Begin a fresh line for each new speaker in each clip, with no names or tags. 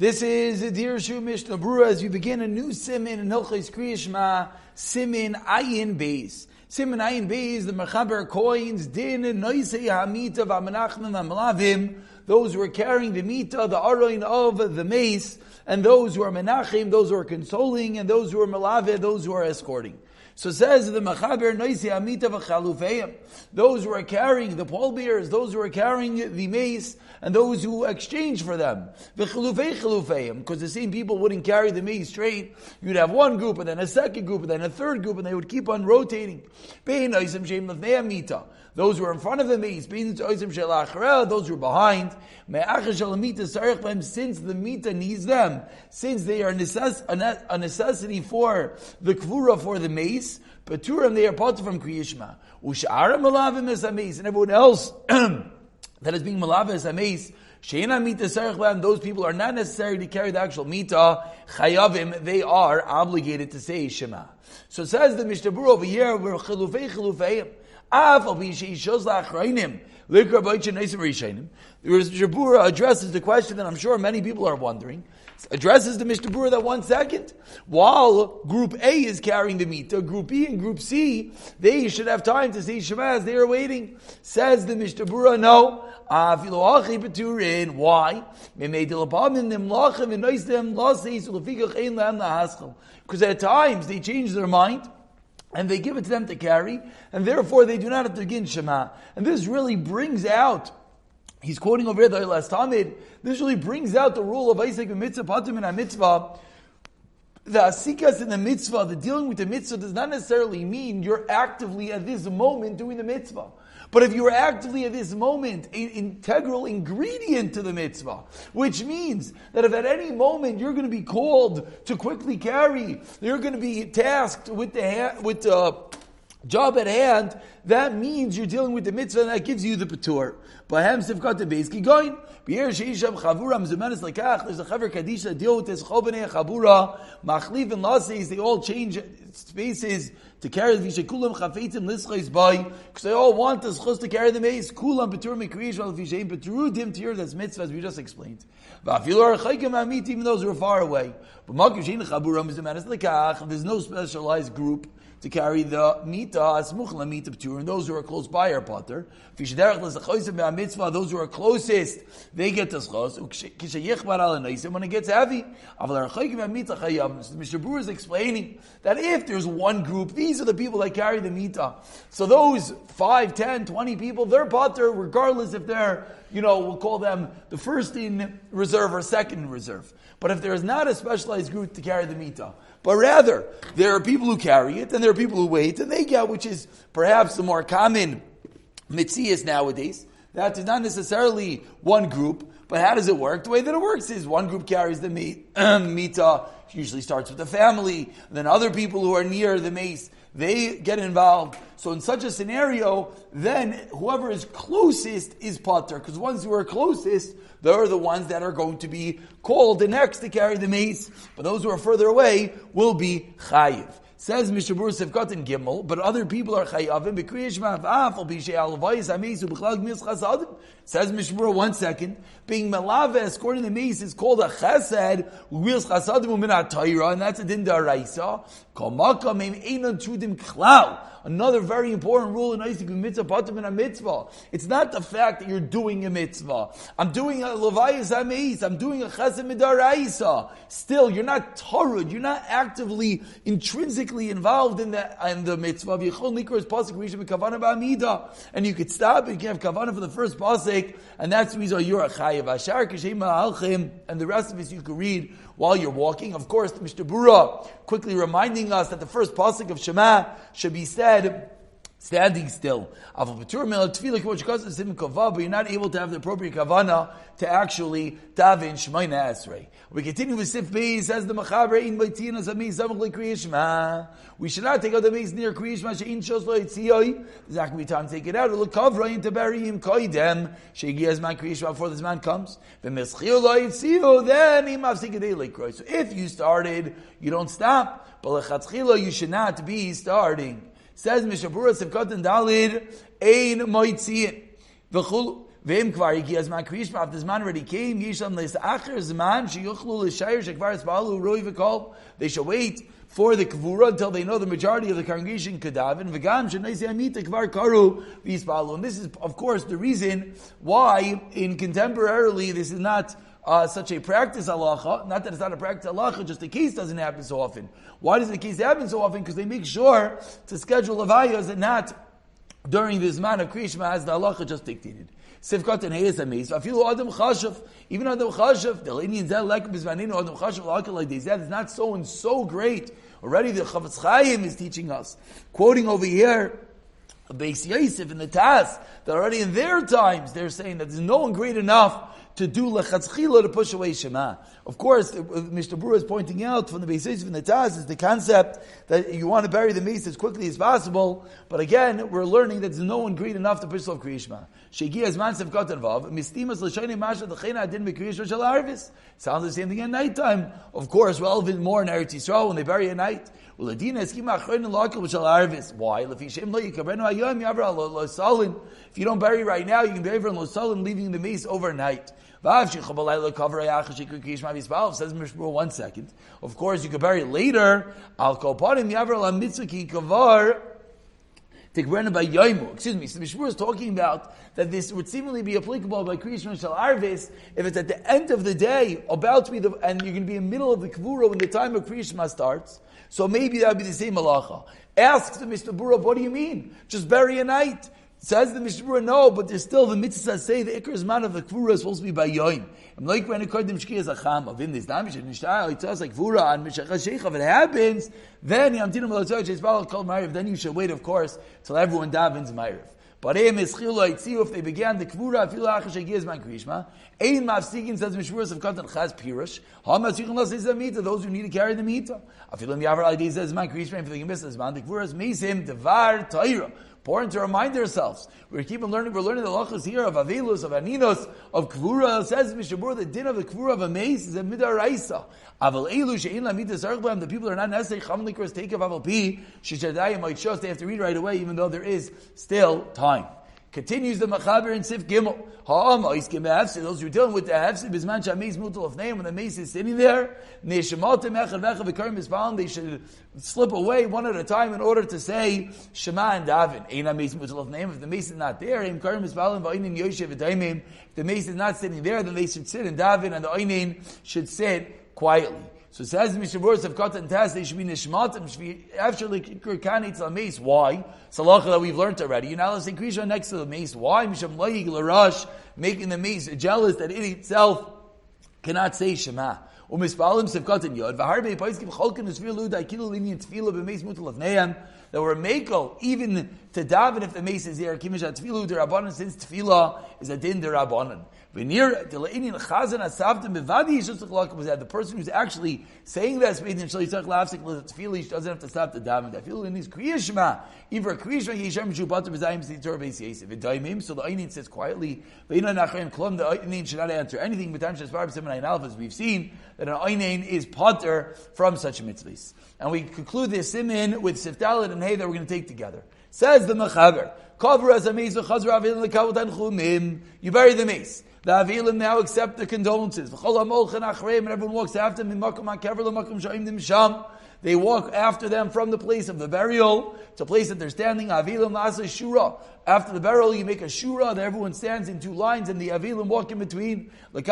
This is Dirshu Mishnah Brura as we begin a new simin in Hilchis Kriyishma, simin Ayin Beis. Simin Ayin Beis, the Mechaber coins, Din Noisei Hamita V'Amenachim V'Malavim, those who are carrying the mita, the aroin of the mace, and those who are menachim, those who are consoling, and those who are malave, those who are escorting. So says the Mechaber Noisi Amita v'Chalufeim. Those who are carrying the pallbearers, those who are carrying the mace, and those who exchange for them. V'Chalufei Chalufeim. Because the same people wouldn't carry the mace straight. You'd have one group, and then a second group, and then a third group, and they would keep on rotating. Those who are in front of the mace, those who are behind, since the mita needs them, since they are a necessity for the kvura for the mace, Paturim, they are part from Kriyishma. Ushara malavim is a mace, and everyone else that is being malavim is a mace, Sheina mita serich those people are not necessary to carry the actual mita, chayavim, they are obligated to say Shema. So says the Mishnah over here, we're chilufei chilufeim. The Jabura addresses the question that I'm sure many people are wondering. Addresses the Mishnah that one second. While Group A is carrying the Mita, Group B and Group C, they should have time to see Shemaz. they are waiting. Says the Mishnah no. Why? Because at times they change their mind and they give it to them to carry, and therefore they do not have to begin Shema. And this really brings out, he's quoting over here the last Tamid, this really brings out the rule of Isaac mitzvah, patim and mitzvah. The asikas in the mitzvah, the dealing with the mitzvah does not necessarily mean you're actively at this moment doing the mitzvah. But if you are actively at this moment an integral ingredient to the mitzvah, which means that if at any moment you're going to be called to quickly carry, you're going to be tasked with the hand, with the job at hand, that means you're dealing with the mitzvah and that gives you the patur. Bahem sivkat the beis going. Be'er sheisham chavura mzumanis lekach. There's a chaver that deal with this chobenei chavura. Machlif and lasis, they all change spaces to carry the vishekulam chafetim lischais by, because they all want the schus to carry the mace. Kulam betur mikriyish val vishaim beturu dim tir, that's mitzvah as we just explained. Va'afilu archaikim amit, even those who are far away. But makim shein chabura mzumanis lekach. There's no specialized group to carry the mita asmuch la mita and those who are close by are potter. those who are closest, they get the schos. When it gets heavy, Mishnah Brura is explaining that if there's one group, these are the people that carry the mita. So those 5, 10, 20 people, they're potter regardless if they're, you know, we'll call them the first in reserve or second in reserve. But if there is not a specialized group to carry the mita, but rather there are people who carry it and there are people who wait and they get, which is perhaps the more common mitzias nowadays. That is not necessarily one group, but how does it work? The way that it works is one group carries the meat, mita, uh, usually starts with the family, then other people who are near the mace, they get involved. So in such a scenario, then whoever is closest is potter, because ones who are closest they're the ones that are going to be called the next to carry the mace, but those who are further away will be chayiv. Says Mishabur in Gimel, but other people are chayavim. Chasadim. Says Mishabur, one second. Being melaves, according to the mace, is called a chesed, and that's a din klal. Another very important rule in Isaac mitzvah, mitzvah. It's not the fact that you're doing a mitzvah. I'm doing a levayas ameis. I'm doing a chesed midaraisa. Still, you're not tarud. You're not actively, intrinsically involved in the in the mitzvah. V'yichol nikros pasuk rishon kavana ba'amida, and you could stop. You can have kavana for the first pasuk, and that's the reason you're a chayav. Ashar kishem and the rest of it you could read while you're walking. Of course, Mishnah Brura quickly reminding us that the first pasuk of Shema should be said standing still. But you're not able to have the appropriate kavana to actually daven Shemoneh Esrei. We continue with Sif B, says the Machaber, in Baitina Zami Zamach Kriyishma. We should not take out the maze near Kriyishma, Shein Shos Lo Yitziyoi. There's not going to be time to take it out. It'll cover into bury him koidem. As man Kriyishma before this man comes. V'mischio Lo Yitziyo, then he mafsik a day like So if you started, you don't stop. But lechatzchilo, you should not be starting. Says Mishabura Sivkot and Dalid, Ein Moitziyin. V'chulu. V'im kvar yiki azman kriyishma, if the zman already came, yisham leis acher zman, sheyuchlu l'shayr shekvar espalu roi v'kol. They shall wait for the kavura until they know the majority of the congregation daven. V'gam shenayse amita kvar karu v'ispalu. And this is, of course, the reason why in contemporarily this is not uh, such a practice halacha. Not that it's not a practice halacha, just the case doesn't happen so often. Why does the case happen so often? Because they make sure to schedule avayas and not during this man of Krishma as the halacha just dictated. Sivkat and Hayes Amis. Afilu Adam Chashav, even Adam Chashav, the Linian Zel like Bizvaninu, Adam Chashav, like they said, is not so and so great. Already the Chofetz Chaim is teaching us, quoting over here, Beis Yosef in the Taz, that already in their times they're saying that there's no one great enough to do lechatzchila to push away Shema. Of course, uh, Mishnah Brura is pointing out from the basis of the Taz is the concept that you want to bury the mace as quickly as possible. But again, we're learning that there's no one great enough to push off Kriyishma. Shegi as man sev kotan vav mistimas l'shayne masha d'chena adin b'kriyishma shel arvis. Sounds the same thing at night time. Of course, relevant more in Eretz Yisrael when they bury at night. Why? If you don't bury right now, you can bury for lo salin, leaving the mace overnight. Says Mishmur, one second. Of course, you could bury it later. Al koparim yavar la mitzvah kavar. Excuse me. So Mishmur is talking about that this would seemingly be applicable by Krishma Shal Arvis if it's at the end of the day, about to be the, and you're going to be in the middle of the Kavura when the time of Krishma starts. So maybe that would be the same halacha. Ask the Mishnah Brura, what do you mean? Just bury a night. Says the Mishnah, no, but there's still the mitzvah say the ikr man of the kvura is supposed to be by yoim. I'm like when it called them shkiyas acham of in this damish and nishtayel it says like kvura and mishachas sheikh if it happens then yamtinu malatzot sheisbal called ma'ariv then you should wait of course till everyone davens ma'ariv. But if they began the kvura fil achash shegiyas man krishma ein mafsikin says mishvuras of katan chaz pirush ha mafsikin los is mita those who need to carry the mita afilim yavar ideas says man krishma if they miss this man the kvuras misim devar toira Important to remind ourselves. We're keeping learning. We're learning the lachas here of avilus, of aninos, of kvura. Says Mishabur, the din of the kvura of a mace is a midaraisa. Aval elu she'in la midas The people are not necessarily cham likros take of aval pi. Shishadayim. They have to read right away, even though there is still time. Continues the Machaber in Sif Gimel. Ha'am, give Hefse, those who are dealing with the Hefse, Bisman Shamiz Mutal of name, when the mace is sitting there, Neshamatim Echad Vecha V'karim Bisman, they should slip away one at a time in order to say Shema and Davin. Ein mace Mutal of name, if the mace is not there, Im Karim Bisman, V'aynin Yoshev V'daimim, if the mace is not sitting there, then they should sit in Davin, and the Aynin should sit quietly. So it says the Mishavuras of Katan Tas, they should be Nishmatim, actually Kanitz Mace. Why? Salacha that we've learned already. You're not Krisha next to the mace. Why? Misham Layig Larash, making the mace jealous that it itself cannot say Shema. Umispalim Sivkatan Yod, Vaharbe Paiskim Cholkin Usvilu Daikilu Linyan Tfila B'Meis Mutal of Neam, that were Mako, even to David if the mace is there, Kimish Tfilu Derabanan, since Tfila is a din Derabanan. Veneer Dilainian Chazan Asavtim Bivadi Yishusach was that the person who's actually saying that Speedin Shalisach Lavsik Tefillish doesn't have to stop the daven. That feel in his Kriyashma, even Kriyashma Yishem Shubatim Bizayim Sitor Beis Yosef. Vidaimim, so the Einin says quietly, the Einin should not answer anything, but Tam Shesbar Semen Ayin as we've seen that an Einin is potter from such mitzvahs. And we conclude this simin with Siftalit and Hay that we're going to take together. Says the Mechaber, Cover as a mace, you bury the mace. The Avilim now accept the condolences. And everyone walks after them. They walk after them from the place of the burial to place that they're standing. Avilim asa shura. After the burial, you make a shura that everyone stands in two lines, and the avilim walk in between. If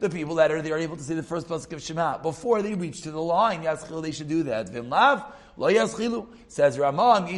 the people that are there are able to say the first pasuk of Shema before they reach to the line, they should do that. Says Ramah,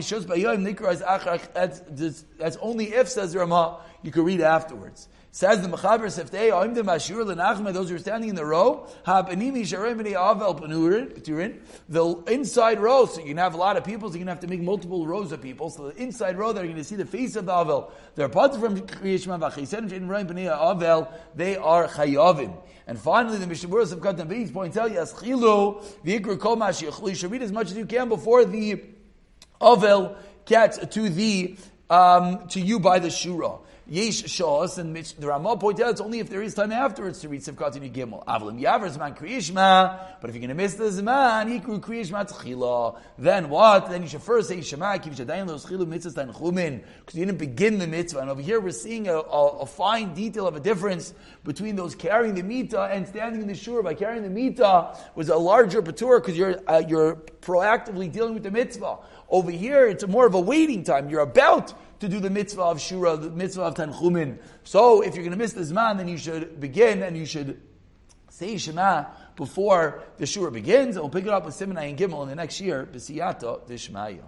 That's only if, says Ramah, you can read afterwards. Says the Mechaber Seftei, Oim de Mashur Lenachme, those who are standing in the row, Sharemini Avel the inside row, so you can have a lot of people, so you can have to make multiple rows of people, so the inside row, they're going to see the face of the Avel. They're part from Kriyishma V'chisen, Shem Reim Pnei Avel, they are Chayavim. And finally, the Mishaburas of Katan Beis points out, Yaschilu, V'ikru you should read as much as you can before the Avel gets to the um, to you by the shura. Yesh shos, and the Ramah pointed out it's only if there is time afterwards to read Sivkat in Gimel. Avlim Yavar Zman Kriyishma, but if you're going to miss the Zman, Yikru Kriyishma Tzchila, then what? Then you should first say Shema, Kiv Shadayin Lo Schilu Mitzvah Tan Chumin, because you didn't begin the mitzvah. And over here we're seeing a, a, a, fine detail of a difference between those carrying the mita and standing in the shur. By carrying the mita was a larger patur because you're, uh, you're proactively dealing with the mitzvah. Over here, it's more of a waiting time. You're about to do the mitzvah of Shura, the mitzvah of Tanchumin. So if you're going to miss the Zman, then you should begin and you should say Shema before the Shura begins. And we'll pick it up with Simonai and Gimel in the next year, B'siyata Dishmaya.